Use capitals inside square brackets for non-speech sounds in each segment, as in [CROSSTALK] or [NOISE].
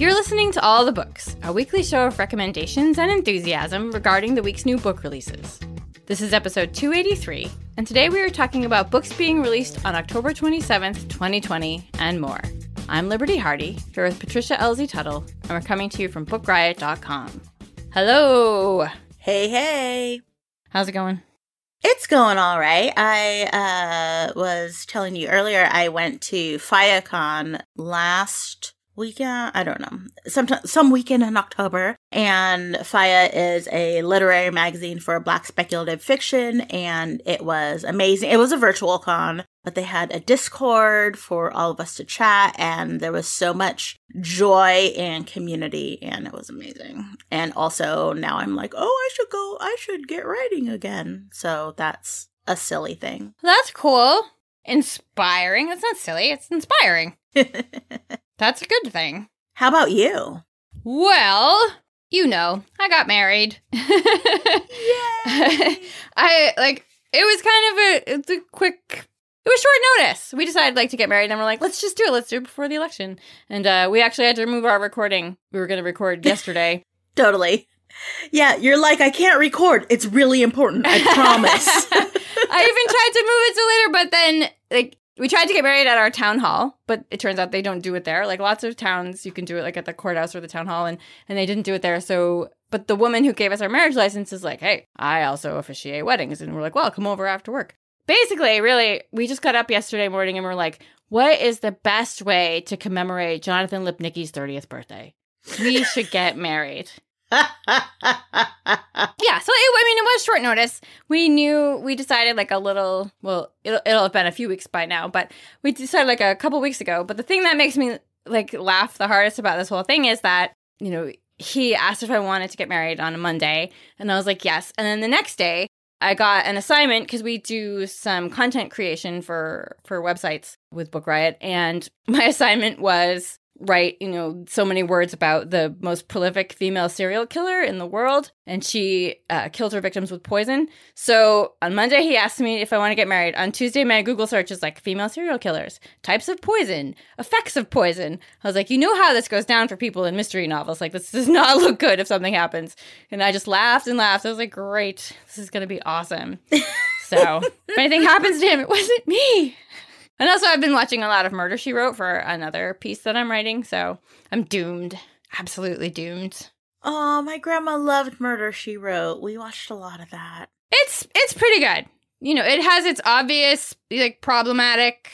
You're listening to All the Books, a weekly show of recommendations and enthusiasm regarding the week's new book releases. This is episode 283, and today we are talking about books being released on October 27th, 2020, and more. I'm Liberty Hardy, here with Patricia Elsie Tuttle, and we're coming to you from BookRiot.com. Hello! Hey, hey. How's it going? It's going all right. I uh, was telling you earlier, I went to FIYAHCON last weekend. Uh, I don't know, sometime, some weekend in October. And FIYAH is a literary magazine for Black speculative fiction, and it was amazing. It was a virtual con, but they had a Discord for all of us to chat, and there was so much joy and community, and it was amazing. And also now I'm like, oh, I should go, I should get writing again. So that's a silly thing. That's cool. Inspiring. That's not silly, it's inspiring. [LAUGHS] That's a good thing. How about you? Well, you know, I got married. Yeah. [LAUGHS] I like it was kind of a it's a quick it was short notice. We decided like to get married and we're like, let's just do it. Let's do it before the election. And uh we actually had to move our recording. We were gonna record [LAUGHS] yesterday. totally. Yeah, you're like, I can't record. It's really important. I [LAUGHS] promise. I even tried to move it to later, but then like we tried to get married at our town hall, but it turns out they don't do it there. Like lots of towns, you can do it like at the courthouse or the town hall, and and they didn't do it there. So, but the woman who gave us our marriage license is like, hey, I also officiate weddings, and we're like, well, come over after work. Basically, really, we just got up yesterday morning and we're like, what is the best way to commemorate Jonathan Lipnicki's 30th birthday? We should get married. [LAUGHS] yeah, so it, I mean, it was short notice. We knew we decided like a little. Well, it'll it'll have been a few weeks by now, but we decided like a couple weeks ago. But the thing that makes me like laugh the hardest about this whole thing is that you know he asked if I wanted to get married on a Monday, and I was like yes. And then the next day, I got an assignment because we do some content creation for for websites with Book Riot, and [LAUGHS] my assignment was write, you know, so many words about the most prolific female serial killer in the world, and she uh, killed her victims with poison. So on Monday, he asked me if I want to get married. On Tuesday, my Google search is like female serial killers, types of poison, effects of poison. I was like, you know how this goes down for people in mystery novels. Like, this does [LAUGHS] not look good if something happens. And I just laughed and laughed. I was like, great, this is going to be awesome. [LAUGHS] so if anything happens to him, it wasn't me. And also, I've been watching a lot of Murder She Wrote for another piece that I'm writing, so I'm doomed. Absolutely doomed. Oh, my grandma loved Murder She Wrote. We watched a lot of that. It's it's pretty good. You know, it has its obvious like problematic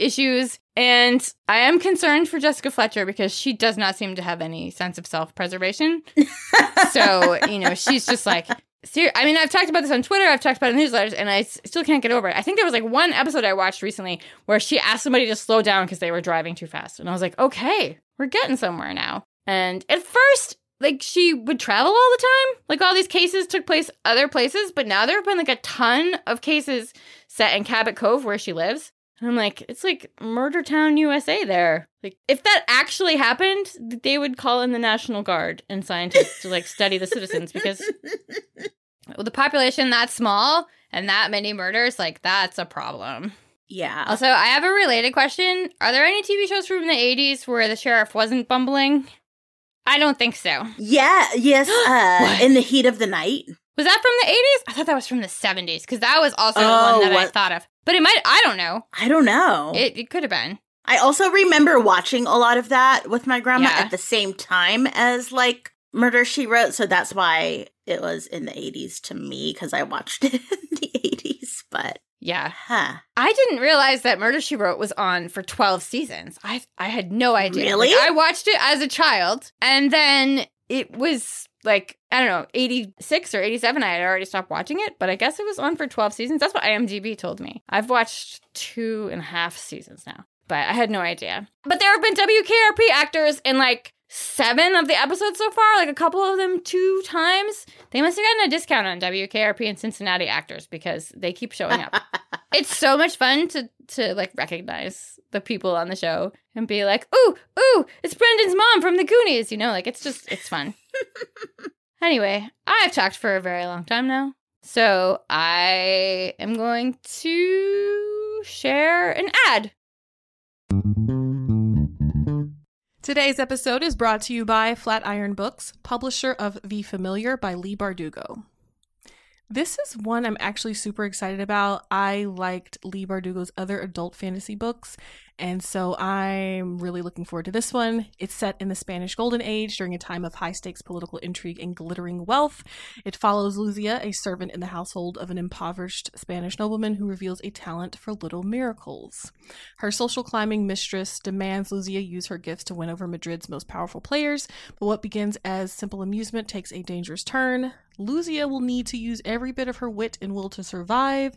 issues, and I am concerned for Jessica Fletcher because she does not seem to have any sense of self-preservation. [LAUGHS] so, you know, she's just like Ser- I mean, I've talked about this on Twitter. I've talked about it in newsletters, and I s- still can't get over it. I think there was like one episode I watched recently where she asked somebody to slow down because they were driving too fast, and I was like, okay, we're getting somewhere now. And at first, like she would travel all the time. Like all these cases took place other places, but now there have been like a ton of cases set in Cabot Cove where she lives. And I'm like, it's like Murder Town, USA there. Like if that actually happened, they would call in the National Guard and scientists to like study the citizens because [LAUGHS] with the population that small and that many murders, like that's a problem. Yeah. Also, I have a related question. Are there any TV shows from the 80s where the sheriff wasn't bumbling? I don't think so. Yeah, yes, [GASPS] uh, in the heat of the night. Was that from the 80s? I thought that was from the 70s because that was also the Oh, one that I thought of. But it might, I don't know. I don't know. It, it could have been. I also remember watching a lot of that with my grandma Yeah. at the same time as like Murder She Wrote, so that's why it was in the 80s to me because I watched [LAUGHS] it in the 80s. But Yeah. huh, I didn't realize that Murder She Wrote was on for 12 seasons. I I had no idea. Really? Like, I watched it as a child and then it was like I don't know, 86 or 87 I had already stopped watching it, but I guess it was on for 12 seasons. That's what IMDb told me. I've watched two and a half seasons now, but I had no idea. But there have been WKRP actors in like seven of the episodes so far, like a couple of them two times. They must have gotten a discount on WKRP in Cincinnati actors because they keep showing up. [LAUGHS] it's so much fun to to like recognize the people on the show and be like, "Ooh, ooh, it's Brendan's mom from the Goonies." You know, like it's just it's fun. [LAUGHS] anyway, I've talked for a very long time now, so I am going to share an ad. Today's episode is brought to you by Flatiron Books, publisher of The Familiar by Leigh Bardugo. This is one I'm actually super excited about. I liked Leigh Bardugo's other adult fantasy books, and so I'm really looking forward to this one. It's set in the Spanish Golden Age during a time of high stakes political intrigue and glittering wealth. It follows Luzia, a servant in the household of an impoverished Spanish nobleman who reveals a talent for little miracles. Her social climbing mistress demands Luzia use her gifts to win over Madrid's most powerful players, but what begins as simple amusement takes a dangerous turn. Luzia will need to use every bit of her wit and will to survive,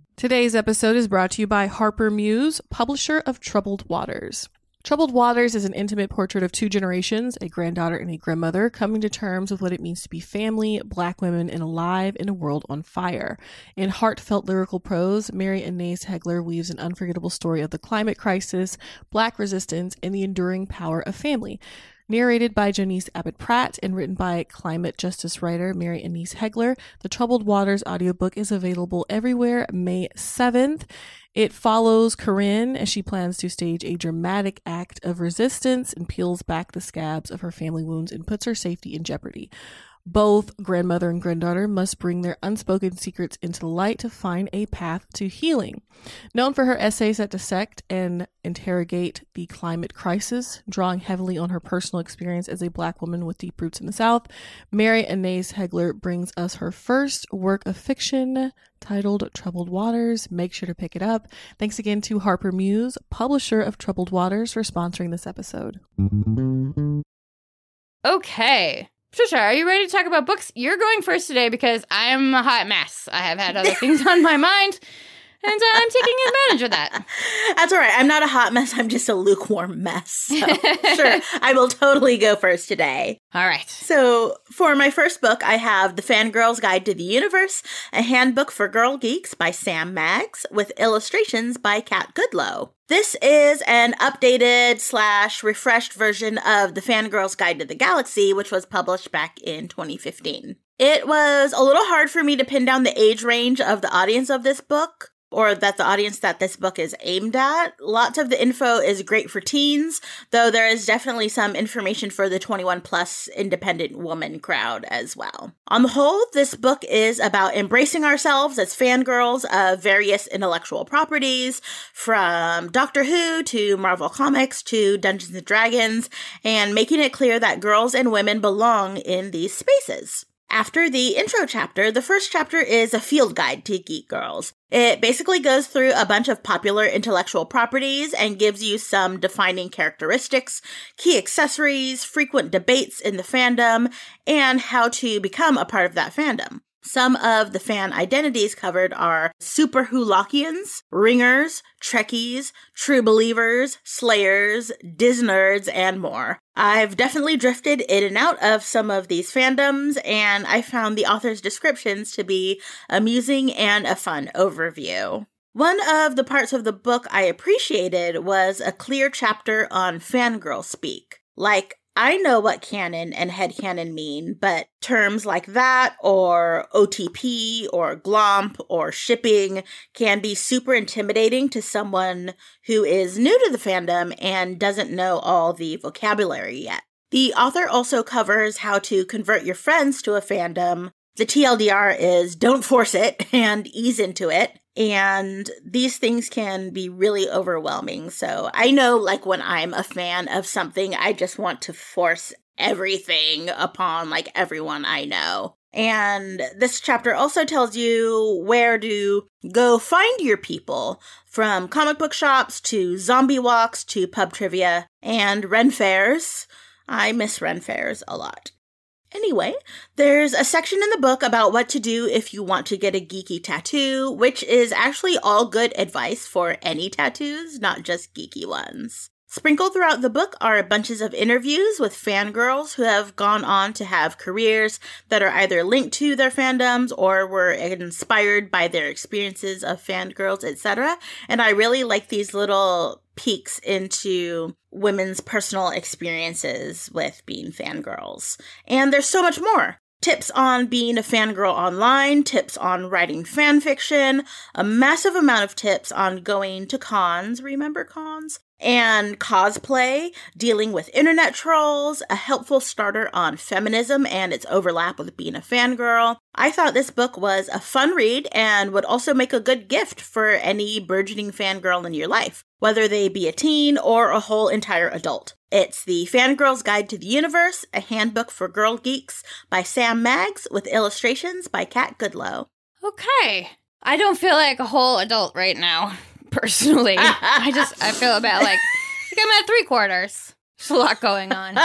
Today's episode is brought to you by Harper Muse, publisher of Troubled Waters. Troubled Waters is an intimate portrait of two generations, a granddaughter and a grandmother, coming to terms with what it means to be family, black women, and alive in a world on fire. In heartfelt lyrical prose, Mary Annaïse Heglar weaves an unforgettable story of the climate crisis, black resistance, and the enduring power of family. Narrated by Janice Abbott Pratt and written by climate justice writer Mary Annaïse Heglar, the Troubled Waters audiobook is available everywhere May 7th. It follows Corinne as she plans to stage a dramatic act of resistance and peels back the scabs of her family wounds and puts her safety in jeopardy. Both grandmother and granddaughter must bring their unspoken secrets into light to find a path to healing. Known for her essays that dissect and interrogate the climate crisis, drawing heavily on her personal experience as a black woman with deep roots in the South, Mary Annaïse Heglar brings us her first work of fiction titled Troubled Waters. Make sure to pick it up. Thanks again to Harper Muse, publisher of Troubled Waters, for sponsoring this episode. Okay. Trisha, are you ready to talk about books? You're going first today because I'm a hot mess. I have had other things on my mind, and I'm taking advantage of that. [LAUGHS] That's all right. I'm not a hot mess. I'm just a lukewarm mess. So, [LAUGHS] sure, I will totally go first today. All right. So, for my first book, I have The Fangirl's Guide to the Universe, a handbook for girl geeks by Sam Maggs, with illustrations by Kat Goodlow. This is an updated slash refreshed version of The Fangirl's Guide to the Galaxy, which was published back in 2015. It was a little hard for me to pin down the age range of the audience of this book or that the audience that this book is aimed at. Lots of the info is great for teens, though there is definitely some information for the 21 plus independent woman crowd as well. On the whole, this book is about embracing ourselves as fangirls of various intellectual properties, from Doctor Who to Marvel Comics to Dungeons and Dragons, and making it clear that girls and women belong in these spaces. After the intro chapter, the first chapter is a field guide to geek girls. It basically goes through a bunch of popular intellectual properties and gives you some defining characteristics, key accessories, frequent debates in the fandom, and how to become a part of that fandom. Some of the fan identities covered are Super Hulakians, Ringers, Trekkies, True Believers, Slayers, Disnerds, and more. I've definitely drifted in and out of some of these fandoms, and I found the author's descriptions to be amusing and a fun overview. One of the parts of the book I appreciated was a clear chapter on fangirl speak. Like, I know what canon and headcanon mean, but terms like that or OTP or glomp or shipping can be super intimidating to someone who is new to the fandom and doesn't know all the vocabulary yet. The author also covers how to convert your friends to a fandom. The TLDR is don't force it [LAUGHS] and ease into it. And these things can be really overwhelming. So I know, like, when I'm a fan of something, I just want to force everything upon, like, everyone I know. And this chapter also tells you where to go find your people from comic book shops to zombie walks to pub trivia and Ren fairs. I miss Ren fairs a lot. Anyway, there's a section in the book about what to do if you want to get a geeky tattoo, which is actually all good advice for any tattoos, not just geeky ones. Sprinkled throughout the book are bunches of interviews with fangirls who have gone on to have careers that are either linked to their fandoms or were inspired by their experiences of fangirls, etc. And I really like these little peeks into women's personal experiences with being fangirls. And there's so much more tips on being a fangirl online, tips on writing fan fiction, a massive amount of tips on going to cons. Remember cons? And cosplay, dealing with internet trolls, a helpful starter on feminism and its overlap with being a fangirl. I thought this book was a fun read and would also make a good gift for any burgeoning fangirl in your life, whether they be a teen or a whole entire adult. It's the Fangirl's Guide to the Universe, a handbook for girl geeks by Sam Maggs with illustrations by Kat Goodlow. Okay. I don't feel like a whole adult right now, [LAUGHS] personally. I just, I feel about [LAUGHS] like, like I'm at three quarters. There's a lot going on.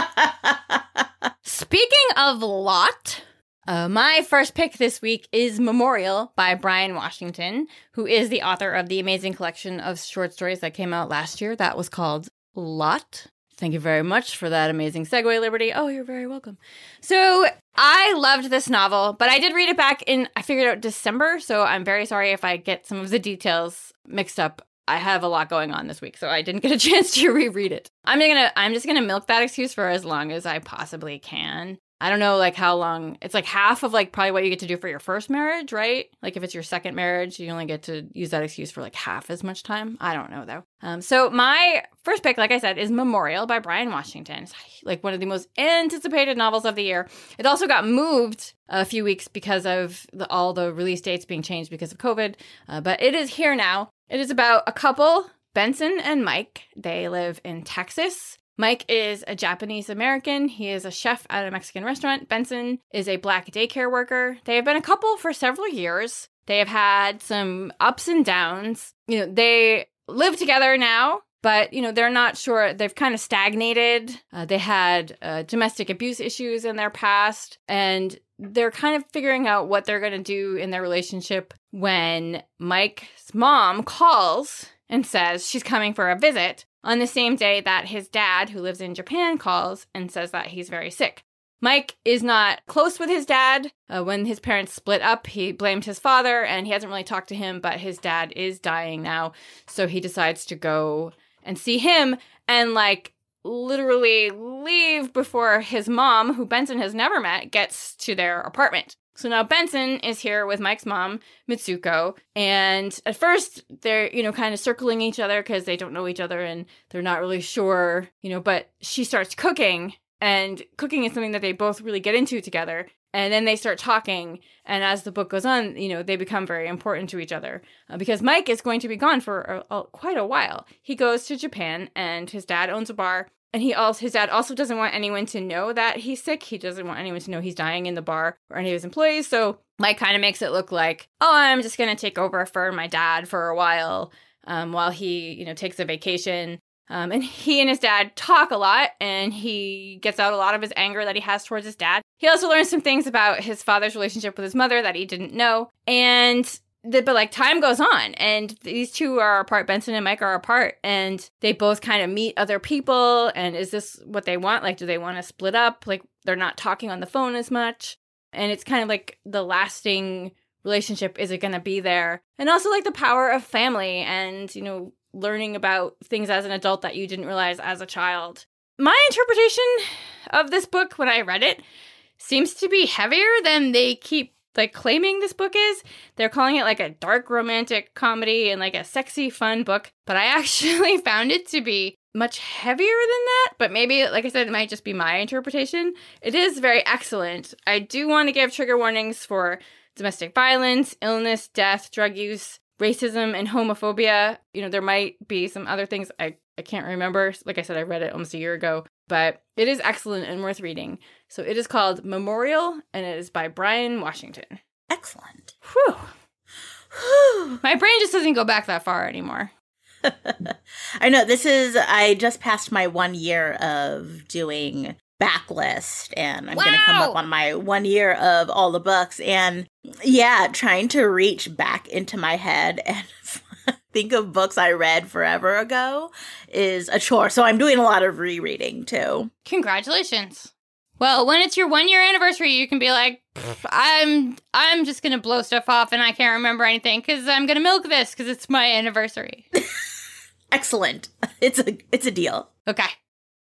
Speaking of lot, uh, my first pick this week is Memorial by Bryan Washington, who is the author of the amazing collection of short stories that came out last year that was called Lot. Thank you very much for that amazing segue, Liberty. Oh, you're very welcome. So, I loved this novel, but I did read it back in, I figured out December. So, I'm very sorry if I get some of the details mixed up. I have a lot going on this week, so I didn't get a [LAUGHS] chance to reread it. I'm gonna, I'm just gonna milk that excuse for as long as I possibly can. I don't know like how long it's like half of like probably what you get to do for your first marriage, right? Like if it's your second marriage, you only get to use that excuse for like half as much time. I don't know though. Um, so my first pick, like I said, is Memorial by Bryan Washington. It's like one of the most anticipated novels of the year. It also got moved a few weeks because of the, all the release dates being changed because of COVID, uh, but it is here now. It is about a couple, Benson and Mike. They live in Texas. Mike is a Japanese American. He is a chef at a Mexican restaurant. Benson is a black daycare worker. They have been a couple for several years. They have had some ups and downs. You know, they live together now, but you know they're not sure. They've kind of stagnated. Uh, they had uh, domestic abuse issues in their past, and they're kind of figuring out what they're going to do in their relationship when Mike's mom calls and says she's coming for a visit on the same day that his dad, who lives in Japan, calls and says that he's very sick. Mike is not close with his dad. Uh, when his parents split up, he blamed his father and he hasn't really talked to him, but his dad is dying now. So he decides to go and see him and, like, literally leave before his mom, who Benson has never met, gets to their apartment. So now Benson is here with Mike's mom, Mitsuko, and at first they're, you know, kind of circling each other because they don't know each other and they're not really sure, you know, but she starts cooking and cooking is something that they both really get into together. And then they start talking, and as the book goes on, you know, they become very important to each other uh, because Mike is going to be gone for a, a, quite a while. He goes to Japan, and his dad owns a bar and he also his dad also doesn't want anyone to know that he's sick. He doesn't want anyone to know he's dying in the bar or any of his employees. So Mike kind of makes it look like, oh, I'm just gonna take over for my dad for a while, um, while he you know takes a vacation. Um, and he and his dad talk a lot, and he gets out a lot of his anger that he has towards his dad. He also learns some things about his father's relationship with his mother that he didn't know. And the, but like time goes on and these two are apart benson and mike are apart and they both kind of meet other people and is this what they want? Like do they want to split up? Like they're not talking on the phone as much and it's kind of like the lasting relationship is it going to be there? And also like the power of family and you know learning about things as an adult that you didn't realize as a child. My interpretation of this book when i read it seems to be heavier than they keep like claiming this book is. They're calling it like a dark romantic comedy and like a sexy fun book, but I [LAUGHS] actually found it to be much heavier than that, but maybe, like I said, it might just be my interpretation. It is very excellent. I do want to give trigger warnings for domestic violence, illness, death, drug use, racism, and homophobia. You know, there might be some other things I, I can't remember. Like I said, I read it almost a year ago, but it is excellent and worth reading. So it is called Memorial, and it is by Bryan Washington. Excellent. Whew. My brain just doesn't go back that far anymore. [LAUGHS] I know this is I just passed my one year of doing backlist and I'm gonna come up on my one year of all the books and yeah, trying to reach back into my head [LAUGHS] and think of books I read forever ago is a chore. So I'm doing a lot of rereading too. Congratulations. Well, when it's your one year anniversary, you can be like, I'm I'm just gonna blow stuff off and I can't remember anything because I'm gonna milk this because it's my anniversary. [LAUGHS] Excellent. It's a it's a deal. Okay.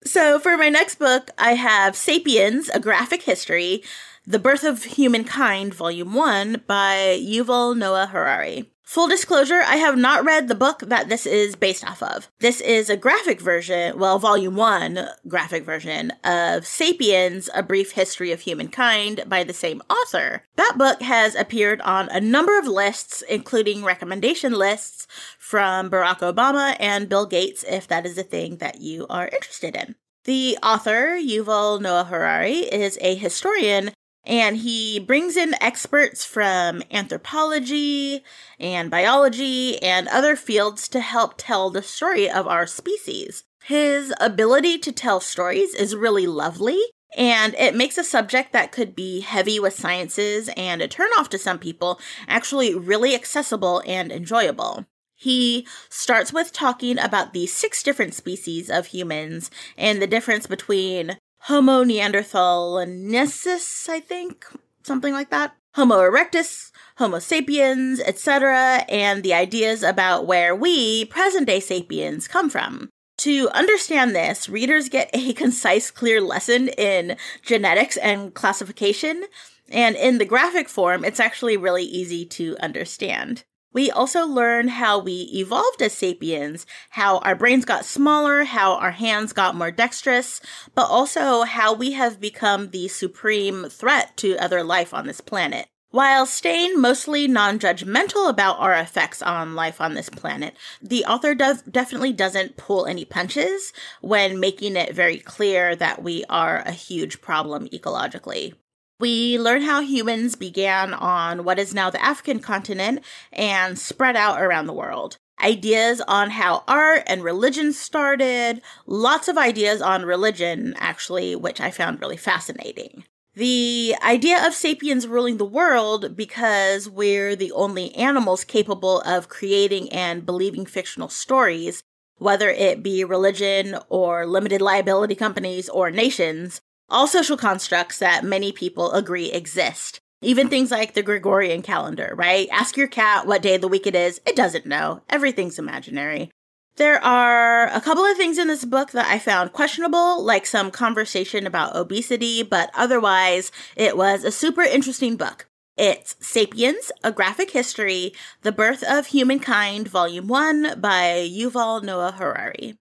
So, for my next book, I have Sapiens, A Graphic History The Birth of Humankind, Volume 1 by Yuval Noah Harari. Full disclosure, I have not read the book that this is based off of. This is a graphic version, well, Volume 1 graphic version of Sapiens, A Brief History of Humankind by the same author. That book has appeared on a number of lists, including recommendation lists from Barack Obama and Bill Gates, if that is a thing that you are interested in. The author, Yuval Noah Harari, is a historian and he brings in experts from anthropology and biology and other fields to help tell the story of our species. His ability to tell stories is really lovely, and it makes a subject that could be heavy with sciences and a turnoff to some people actually really accessible and enjoyable. He starts with talking about the six different species of humans and the difference between Homo neanderthalensis, I think, something like that. Homo erectus, Homo sapiens, etc., and the ideas about where we, present day sapiens, come from. To understand this, readers get a [LAUGHS] concise, clear lesson in genetics and classification, and in the graphic form, it's actually really easy to understand. We also learn how we evolved as sapiens, how our brains got smaller, how our hands got more dexterous, but also how we have become the supreme threat to other life on this planet. While staying mostly non judgmental about our effects on life on this planet, the author does, definitely doesn't pull any punches when making it very clear that we are a huge problem ecologically. We learn how humans began on what is now the African continent and spread out around the world. Ideas on how art and religion started, lots of ideas on religion, actually, which I found really fascinating. The idea of sapiens ruling the world because we're the only animals capable of creating and believing fictional stories, whether it be religion or limited liability companies or nations, all social constructs that many people agree exist. Even things like the Gregorian calendar, right? Ask your cat what day of the week it is. It doesn't know. Everything's imaginary. There are a couple of things in this book that I found questionable, like some conversation about obesity, but otherwise, it was a super interesting book. It's Sapiens, A Graphic History, The Birth of Humankind, Volume 1 by Yuval Noah Harari.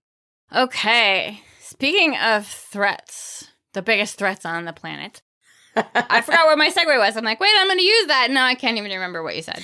Okay. Speaking of threats, the biggest threats on the planet. I forgot what my segue was. I'm like, wait, I'm going to use that. No, I can't even remember what you said.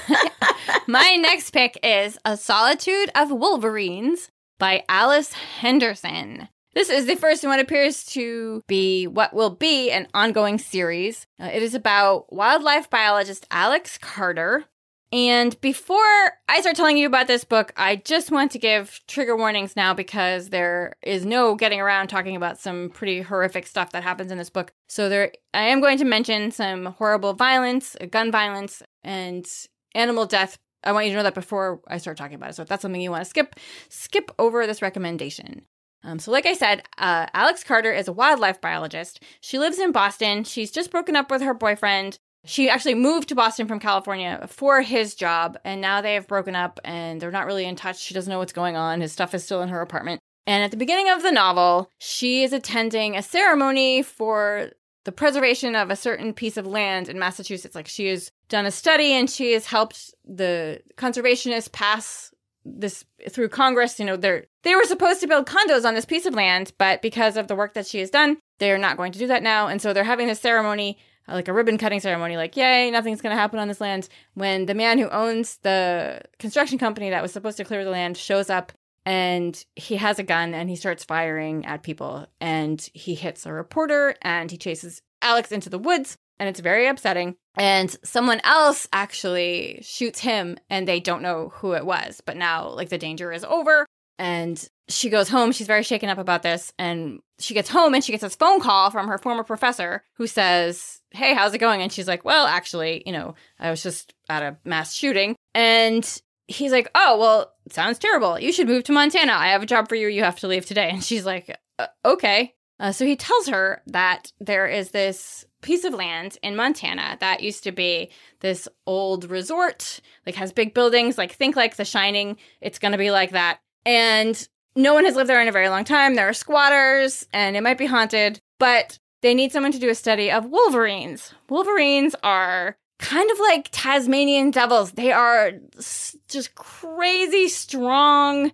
[LAUGHS] my next pick is A Solitude of Wolverines by Alice Henderson. This is the first in what appears to be what will be an ongoing series. Uh, it is about wildlife biologist Alex Carter. And before I start telling you about this book, I just want to give trigger warnings now because there is no getting around talking about some pretty horrific stuff that happens in this book. So there I am going to mention some horrible violence, gun violence, and animal death. I want you to know that before I start talking about it. So if that's something you want to skip, skip over this recommendation. Um, so, like I said, uh, Alex Carter is a wildlife biologist. She lives in Boston. She's just broken up with her boyfriend. She actually moved to Boston from California for his job, and now they have broken up and they're not really in touch. She doesn't know what's going on. His stuff is still in her apartment. And at the beginning of the novel, she is attending a ceremony for the preservation of a certain piece of land in Massachusetts. Like she has done a study and she has helped the conservationists pass this through Congress, you know, they're they were supposed to build condos on this piece of land, but because of the work that she has done, they're not going to do that now. And so they're having this ceremony, like a ribbon cutting ceremony, like, yay, nothing's going to happen on this land. When the man who owns the construction company that was supposed to clear the land shows up and he has a gun and he starts firing at people and he hits a reporter and he chases Alex into the woods and it's very upsetting. And someone else actually shoots him and they don't know who it was. But now, like, the danger is over. And she goes home. She's very shaken up about this. And she gets home and she gets this phone call from her former professor who says, Hey, how's it going? And she's like, Well, actually, you know, I was just at a mass shooting. And he's like, Oh, well, sounds terrible. You should move to Montana. I have a job for you. You have to leave today. And she's like, uh, Okay. Uh, so he tells her that there is this piece of land in Montana that used to be this old resort, like has big buildings, like think like The Shining. It's going to be like that. And no one has lived there in a very long time. There are squatters and it might be haunted, but they need someone to do a study of wolverines. Wolverines are kind of like Tasmanian devils. They are just crazy strong,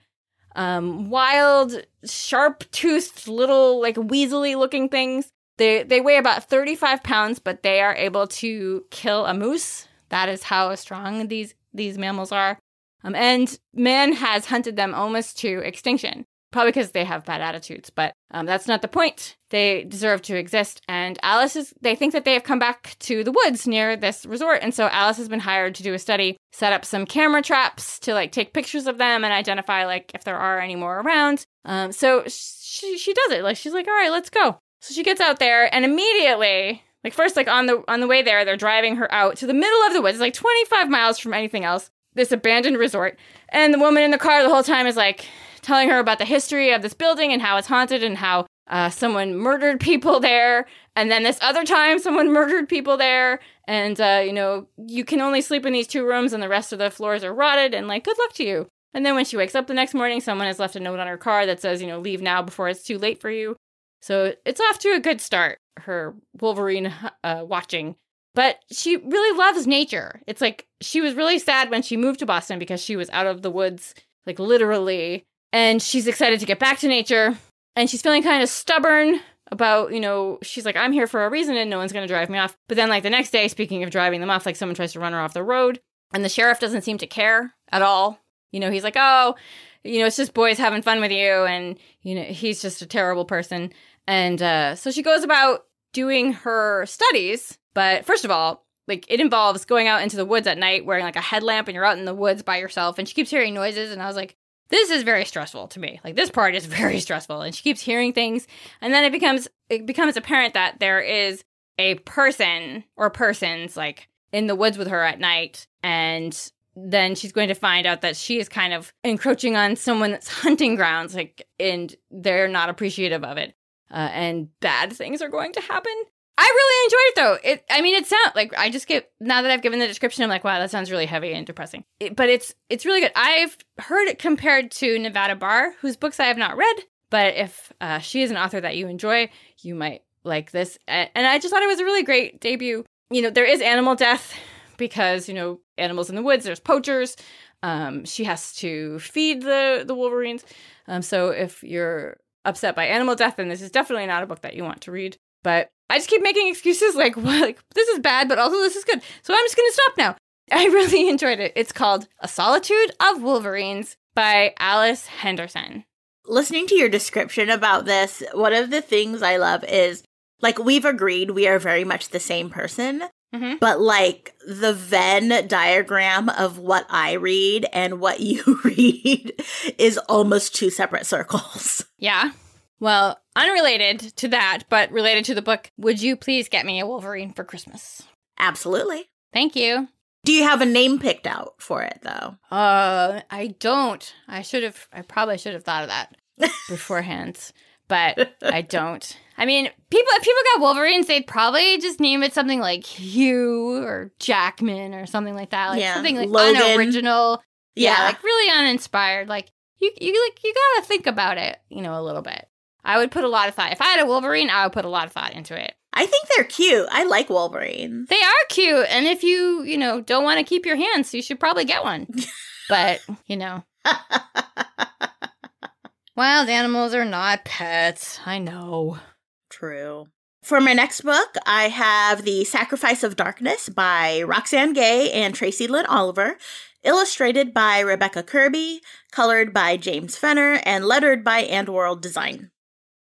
um, wild, sharp toothed, little, like weaselly looking things. They they weigh about 35 pounds, but they are able to kill a moose. That is how strong these these mammals are. Um, and man has hunted them almost to extinction, probably because they have bad attitudes. But um, that's not the point. They deserve to exist. And Alice is. They think that they have come back to the woods near this resort, and so Alice has been hired to do a study, set up some camera traps to like take pictures of them and identify like if there are any more around. Um, so she she does it. Like she's like, all right, let's go. So she gets out there and immediately, like first, like on the on the way there, they're driving her out to the middle of the woods. It's like 25 miles from anything else. This abandoned resort. And the woman in the car the whole time is like telling her about the history of this building and how it's haunted and how uh, someone murdered people there. And then this other time, someone murdered people there. And, uh, you know, you can only sleep in these two rooms and the rest of the floors are rotted. And, like, good luck to you. And then when she wakes up the next morning, someone has left a note on her car that says, you know, leave now before it's too late for you. So it's off to a good start, her Wolverine uh, watching. But she really loves nature. It's like she was really sad when she moved to Boston because she was out of the woods, like literally. And she's excited to get back to nature. And she's feeling kind of stubborn about, you know, she's like, I'm here for a reason and no one's going to drive me off. But then, like, the next day, speaking of driving them off, like, someone tries to run her off the road and the sheriff doesn't seem to care at all. You know, he's like, oh, you know, it's just boys having fun with you. And, you know, he's just a terrible person. And uh, so she goes about doing her studies. But first of all, like it involves going out into the woods at night wearing like a headlamp and you're out in the woods by yourself. And she keeps hearing noises. And I was like, this is very stressful to me. Like this part is [LAUGHS] very stressful. And she keeps hearing things. And then it becomes it becomes apparent that there is a person or persons like in the woods with her at night and then she's going to find out that she is kind of encroaching on someone's [LAUGHS] hunting grounds like and they're not appreciative of it uh, and bad things are going to happen. I really enjoyed it though. It, I mean, it sounds like I just get now that I've given the description, I'm like, wow, that sounds really heavy and depressing. It, but it's it's really good. I've heard it compared to Nevada Barr, whose books I have not read. But if uh, she is an author that you enjoy, you might like this. And I just thought it was a really great debut. You know, there is animal death because you know animals in the woods. There's poachers. Um, she has to feed the the wolverines. Um, so if you're upset by animal death, then this is definitely not a book that you want to read. But I just keep making excuses like, well, [LAUGHS] like this is bad, but also this is good. So I'm just going to stop now. [LAUGHS] I really enjoyed it. It's called A Solitude of Wolverines by Alice Henderson. Listening to your description about this, one of the things I love is like we've agreed we are very much the same person. Mm-hmm. But like the Venn diagram of what I read and what [LAUGHS] you read is almost two separate circles. Yeah. Well, unrelated to that, but related to the book, would you please get me a Wolverine for Christmas? Absolutely. Thank you. Do you have a name picked out for it though? Uh, I don't. I should have I probably should have thought of that [LAUGHS] beforehand but I don't. I mean, people if people got Wolverines, they'd probably just name it something like Hugh or Jackman or something like that, like yeah. something like Logan. unoriginal. Yeah. yeah, like really uninspired. Like you, you like you gotta think about it, you know, a little bit. I would put a lot of thought. If I had a Wolverine, I would put a lot of thought into it. I think they're cute. I like Wolverines. They are cute, and if you, you know, don't want to keep your hands, you should probably get one. [LAUGHS] but you know, [LAUGHS] Wild animals are not pets. I know. True. For my next book, I have The Sacrifice of Darkness by Roxane Gay and Tracy Lynne Oliver, illustrated by Rebecca Kirby, colored by James Fenner, and lettered by AndWorld Design.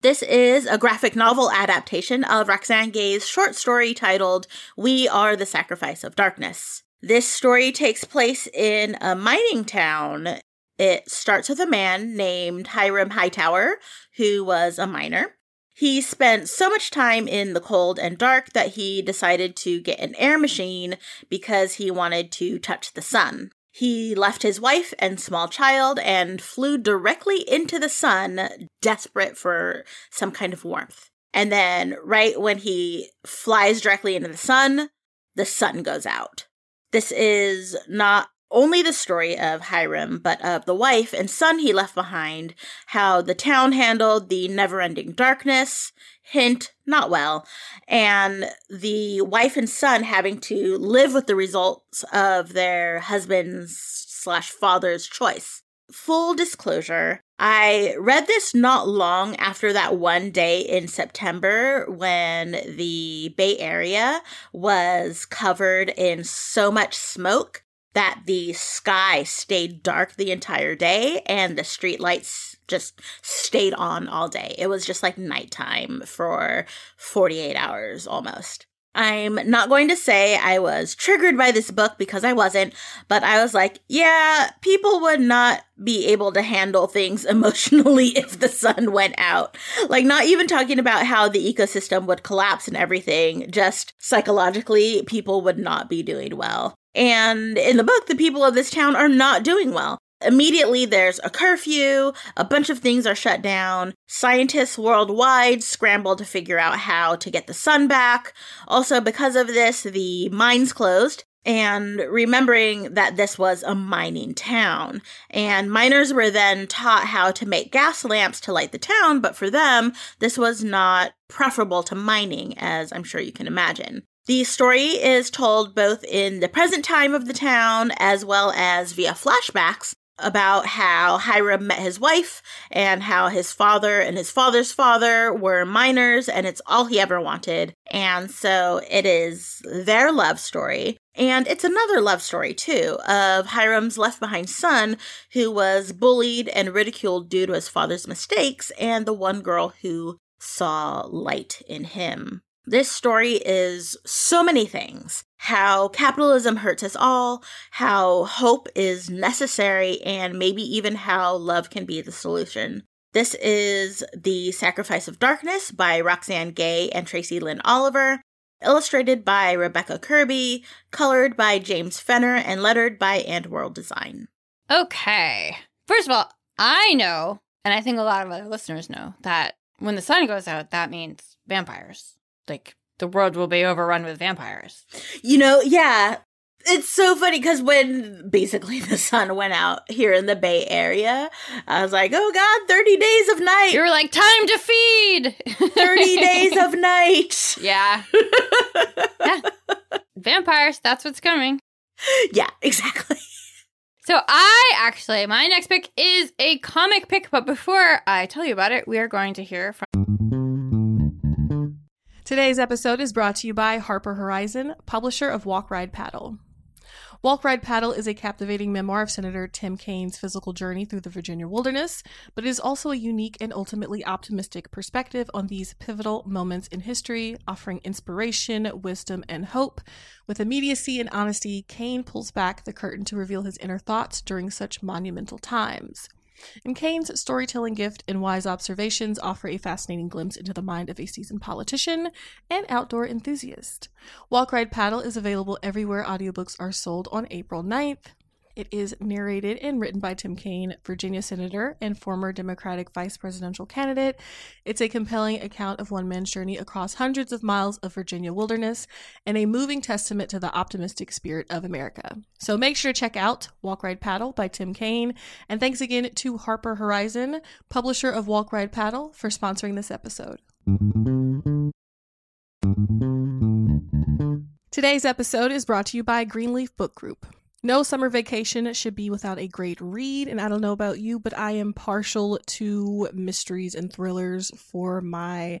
This is a graphic novel adaptation of Roxane Gay's short story titled We Are the Sacrifice of Darkness. This story takes place in a mining town it starts with a man named Hiram Hightower, who was a miner. He spent so much time in the cold and dark that he decided to get an air machine because he wanted to touch the sun. He left his wife and small child and flew directly into the sun, desperate for some kind of warmth. And then, right when he flies directly into the sun, the sun goes out. This is not only the story of Hiram, but of the wife and son he left behind, how the town handled the never ending darkness, hint, not well, and the wife and son having to live with the results of their husband's slash father's choice. Full disclosure, I read this not long after that one day in September when the Bay Area was covered in so much smoke that the sky stayed dark the entire day and the streetlights just stayed on all day. It was just like nighttime for 48 hours almost. I'm not going to say I was triggered by this book because I wasn't, but I was like, yeah, people would not be able to handle things [LAUGHS] emotionally if the sun went out. Like, not even talking about how the ecosystem would collapse and everything, just psychologically, people would not be doing well. And in the book, the people of this town are not doing well. Immediately, there's a curfew, a bunch of things are shut down. Scientists worldwide scramble to figure out how to get the sun back. Also, because of this, the mines closed. And remembering that this was a mining town. And miners were then taught how to make gas lamps to light the town, but for them, this was not preferable to mining, as I'm sure you can imagine. The story is told both in the present time of the town as well as via flashbacks about how Hiram met his wife and how his father and his father's father were miners and it's all he ever wanted. And so it is their love story. And it's another love story, too, of Hiram's left behind son who was bullied and ridiculed due to his father's mistakes, and the one girl who saw light in him. This story is so many things how capitalism hurts us all, how hope is necessary, and maybe even how love can be the solution. This is The Sacrifice of Darkness by Roxane Gay and Tracy Lynne Oliver, illustrated by Rebecca Kirby, colored by James Fenner, and lettered by And World Design. Okay. First of all, I know, and I think a lot of other listeners know, that when the sun goes out, that means vampires like the world will be overrun with vampires. You know, yeah. It's so funny because when basically the sun went out here in the Bay Area, I was like, oh God, 30 days of night. You were like, time to feed. 30 [LAUGHS] days of night. Yeah. [LAUGHS] yeah. Vampires, that's what's coming. Yeah, exactly. So I actually, my next pick is a comic pick, but before I tell you about it, we are going to hear from. Today's episode is brought to you by Harper Horizon, publisher of Walk Ride Paddle. Walk Ride Paddle is a captivating memoir of Senator Tim Kaine's physical journey through the Virginia wilderness, but it is also a unique and ultimately optimistic perspective on these pivotal moments in history, offering inspiration, wisdom, and hope. With immediacy and honesty, Kaine pulls back the curtain to reveal his inner thoughts during such monumental times. And Kaine's storytelling gift and wise observations offer a fascinating glimpse into the mind of a seasoned politician and outdoor enthusiast. Walk Ride Paddle is available everywhere audiobooks are sold on April 9th. It is narrated and written by Tim Kaine, Virginia Senator and former Democratic vice presidential candidate. It's a compelling account of one man's journey across hundreds of miles of Virginia wilderness and a moving testament to the optimistic spirit of America. So make sure to check out Walk Ride Paddle by Tim Kaine. And thanks again to Harper Horizon, publisher of Walk Ride Paddle, for sponsoring this episode. Today's episode is brought to you by Greenleaf Book Group. No summer vacation should be without a great read, and I don't know about you, but I am partial to mysteries and thrillers for my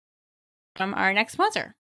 From our next sponsor.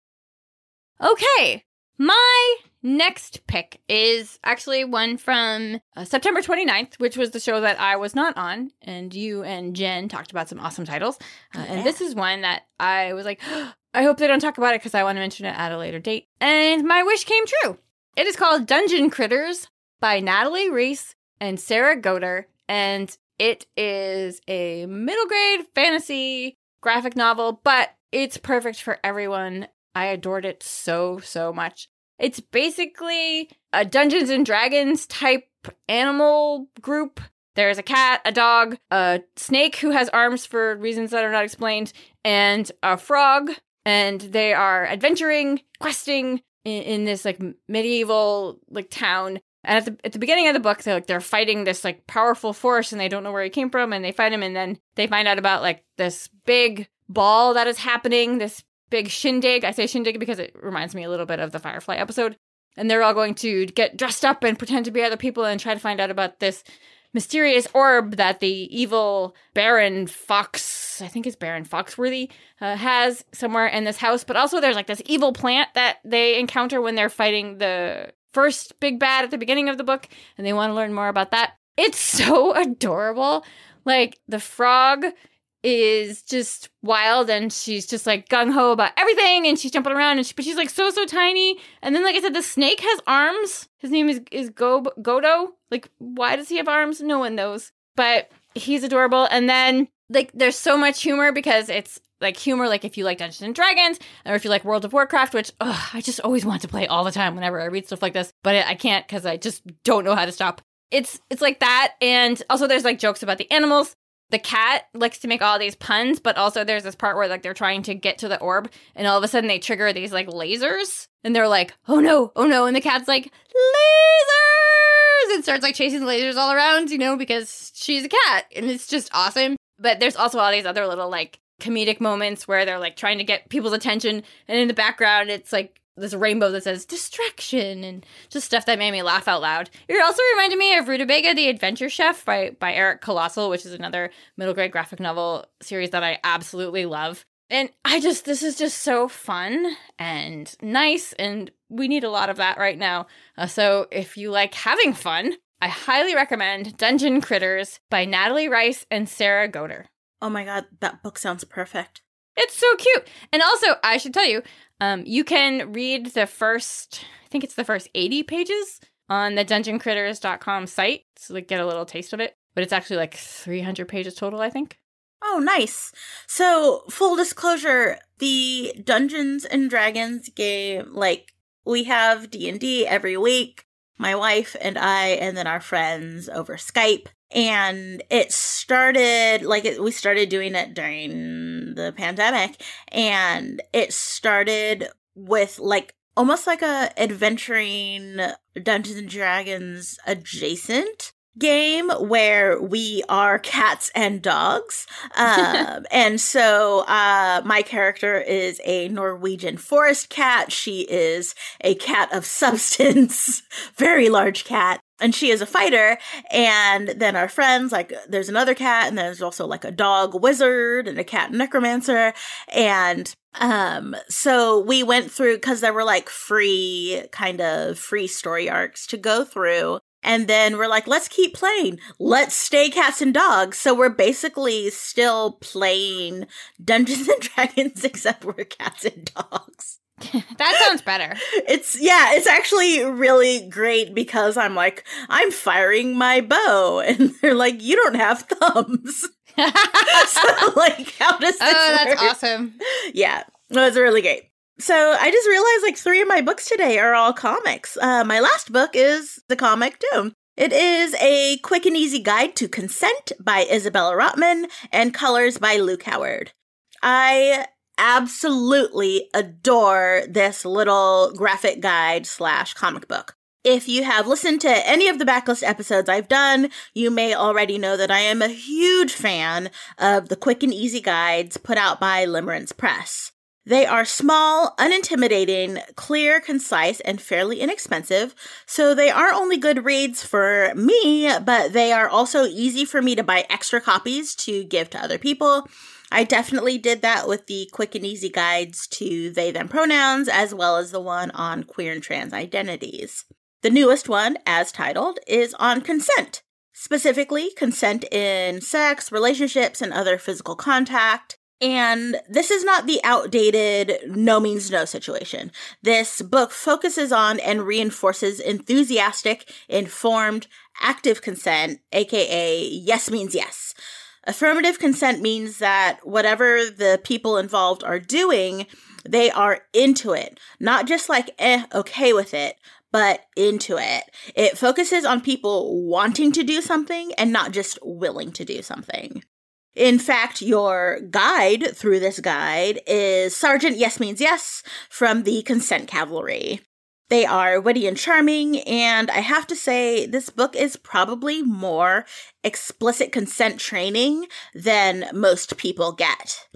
Okay, my next pick is actually one from uh, September 29th, which was the show that I was not on. And you and Jen talked about some awesome titles. Uh, And this is one that I was like, [GASPS] I hope they don't talk about it because I want to mention it at a later date. And my wish came true. It is called Dungeon Critters by Natalie Riess and Sara Goetter. And it is a middle grade fantasy graphic novel, but it's perfect for everyone. I adored it so, so much. It's basically a Dungeons and Dragons type animal group. There's a cat, a dog, a snake who has arms for reasons that are not explained, and a frog. And they are adventuring, questing in, in this like medieval like town. And at the at the beginning of the book, they're like they're fighting this like powerful force, and they don't know where he came from, and they fight him, and then they find out about like this big ball that is happening, this big shindig. I say shindig because it reminds me a little bit of the Firefly episode. And they're all going to get dressed up and pretend to be other people and try to find out about this mysterious orb that the evil Baron Fox, I think it's Baron Foxworthy, uh, has somewhere in this house. But also, there's like this evil plant that they encounter when they're fighting the first big bad at the beginning of the book, and they want to learn more about that. It's [LAUGHS] so adorable. Like the frog is just wild and she's just like gung ho about everything and she's jumping around and she, but she's like so so tiny. And then like I said the snake has arms. His name is is Go Godo. Like why does he have arms? No one knows. But he's adorable. And then like there's so much humor because it's like humor like if you like Dungeons and Dragons or if you like World of Warcraft which ugh, I just always want to play all the time whenever I read stuff like this but I can't because I just don't know how to stop. It's it's like that and also there's like jokes about the animals the cat likes to make all these puns, but also there's this part where like they're trying to get to the orb, and all of a sudden they trigger these like lasers, and they're like, "Oh no, oh no!" and the cat's like, "Lasers!" and starts like chasing the lasers all around, you know, because she's a cat, and it's just awesome. But there's also all these other little like comedic moments where they're like trying to get people's attention, and in the background it's like this rainbow that says distraction and just stuff that made me laugh out loud. It also reminded me of Rutabaga the Adventure Chef by, by Eric Colossal, which is another middle grade graphic novel series that I absolutely love. And I just, this is just so fun and nice, and we need a lot of that right now. Uh, so if you like having fun, I highly recommend Dungeon Critters by Natalie Riess and Sara Goetter. Oh my god, that book sounds perfect. It's so cute. And also, I should tell you, um, you can read the first, I think it's the first 80 pages on the dungeoncritters.com site. So like get a little taste of it. But it's actually like 300 pages total, I think. Oh, nice. So, full disclosure, the Dungeons and Dragons game, like we have D&D every week, my wife and I and then our friends over Skype and it started like it, we started doing it during the pandemic and it started with like almost like a adventuring dungeons and dragons adjacent game where we are cats and dogs. [LAUGHS] Um, and so uh, my character is a norwegian forest cat. She is a cat of substance [LAUGHS] very large cat and she is a fighter and then our friends like there's another cat and there's also like a dog wizard and a cat necromancer and um so we went through because there were like free kind of free story arcs to go through And then we're like, let's keep playing. Let's stay cats and dogs. So we're basically still playing Dungeons and [LAUGHS] Dragons, except we're cats and dogs. [LAUGHS] that sounds better. It's, yeah, it's actually really great because I'm like, I'm firing my bow. [LAUGHS] And they're like, you don't have thumbs. [LAUGHS] so, like, how does this Oh, that's work? awesome. Yeah, it was really great. So I just realized like three of my books today are all comics. Uh, my last book is the comic Doom. It is a quick and easy guide to consent by Isabella Rotman and colors by Luke Howard. I absolutely adore this little graphic guide slash comic book. If you have listened to any of the backlist episodes I've done, you may already know that I am a huge fan of the quick and easy guides put out by Limerence Press. They are small, unintimidating, clear, concise, and fairly inexpensive, so they are only good reads for me, but they are also easy for me to buy extra copies to give to other people. I definitely did that with the quick and easy guides to they them pronouns, as well as the one on queer and trans identities. The newest one, as titled, is on consent. Specifically, consent in sex, relationships, and other physical contact. And this is not the outdated no means no situation. This book focuses on and reinforces enthusiastic, informed, active consent, aka yes means yes. Affirmative consent means that whatever the people involved are doing, they are into it. Not just like, eh, okay with it, but into it. It focuses on people wanting to do something and not just willing to do something. In fact, your guide through this guide is Sergeant Yes Means Yes from the Consent Cavalry. They are witty and charming, and I have to say, this book is probably more explicit consent training than most people get.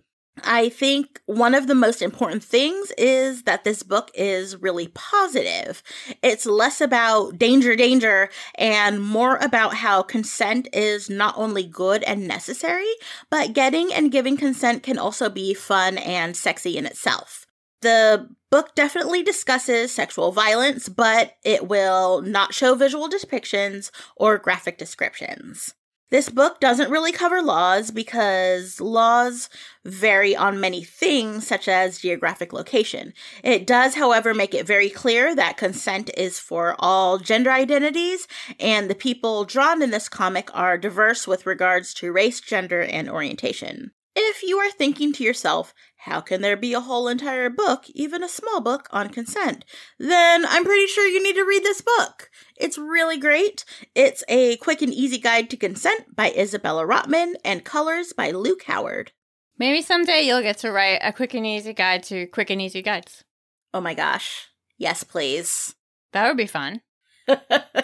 I think one of the most important things is that this book is really positive. It's less about danger, danger, and more about how consent is not only good and necessary, but getting and giving consent can also be fun and sexy in itself. The book definitely discusses sexual violence, but it will not show visual depictions or graphic descriptions. This book doesn't really cover laws because laws vary on many things, such as geographic location. It does, however, make it very clear that consent is for all gender identities, and the people drawn in this comic are diverse with regards to race, gender, and orientation. If you are thinking to yourself, how can there be a whole entire book, even a small book, on consent? Then I'm pretty sure you need to read this book. It's really great. It's a quick and easy guide to consent by Isabella Rotman and colors by Luke Howard. Maybe someday you'll get to write a quick and easy guide to quick and easy guides. Oh my gosh. Yes, please. That would be fun. [LAUGHS]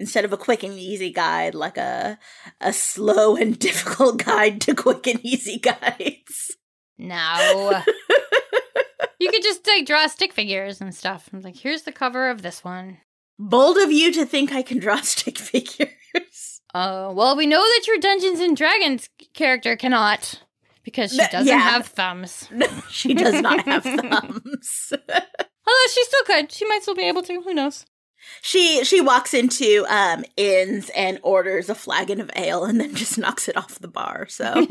Instead of a quick and easy guide, like a a slow and [LAUGHS] difficult guide to quick and easy guides. No. you could just like draw stick figures and stuff. I'm like, here's the cover of this one. Bold of you to think I can draw [LAUGHS] stick figures. Uh, well, we know that your Dungeons and Dragons character cannot because she doesn't yeah. have thumbs. she does not have [LAUGHS] thumbs. Although she still could. She might still be able to. Who knows? She she walks into um inns and orders a flagon of ale and then just knocks it off the bar. So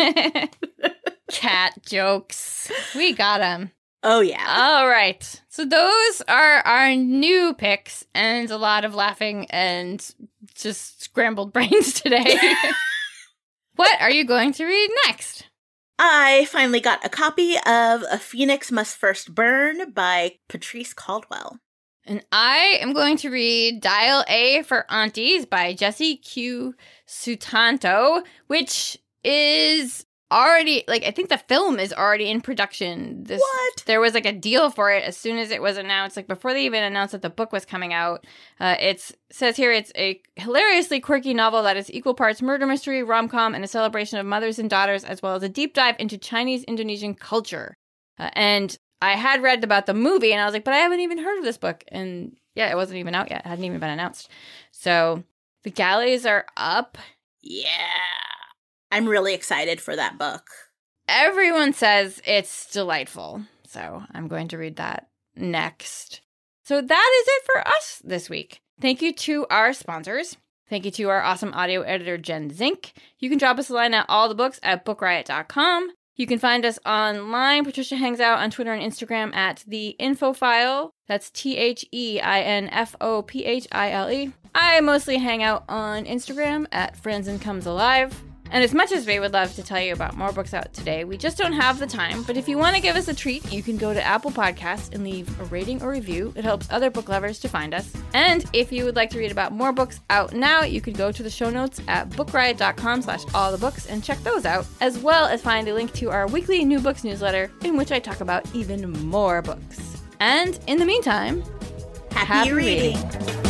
[LAUGHS] Cat jokes. We got them. oh yeah. All right. So those are our new picks and a lot of laughing and just scrambled [LAUGHS] brains today. [LAUGHS] what are you going to read next? I finally got a copy of A Phoenix Must First Burn by Patrice Caldwell. And I am going to read Dial A for Aunties by Jesse Q. Sutanto, which is already like I think the film is already in production. This What? there was like a deal for it as soon as it was announced, like before they even announced that the book was coming out. Uh, it's says here it's a hilariously quirky novel that is equal parts murder mystery, rom com, and a celebration of mothers and daughters, as well as a deep dive into Chinese Indonesian culture. Uh, and I had read about the movie, and I was like, but I haven't even heard of this book. And yeah, it wasn't even out yet; it hadn't even been announced. So the galleys are up. Yeah. I'm really excited for that book. Everyone says it's delightful. So I'm going to read that next. So that is it for us this week. Thank you to our sponsors. Thank you to our awesome audio editor, Jen Zink. You can drop us a line at all the books at bookriot.com. You can find us online. Patricia hangs out on Twitter and Instagram at the info file. That's T H E I N F O P H I L E. I mostly hang out on Instagram at Franzen Comes Alive. And as much as we would love to tell you about more books out today, we just don't have the time. But if you want to give us a treat, you can go to Apple Podcasts and leave a rating or review. It helps other book lovers to find us. And if you would like to read about more books out now, you can go to the show notes at bookriot.com slash all the books and check those out, as well as find a link to our weekly new books newsletter in which I talk about even more books. And in the meantime, Happy, Happy reading. reading.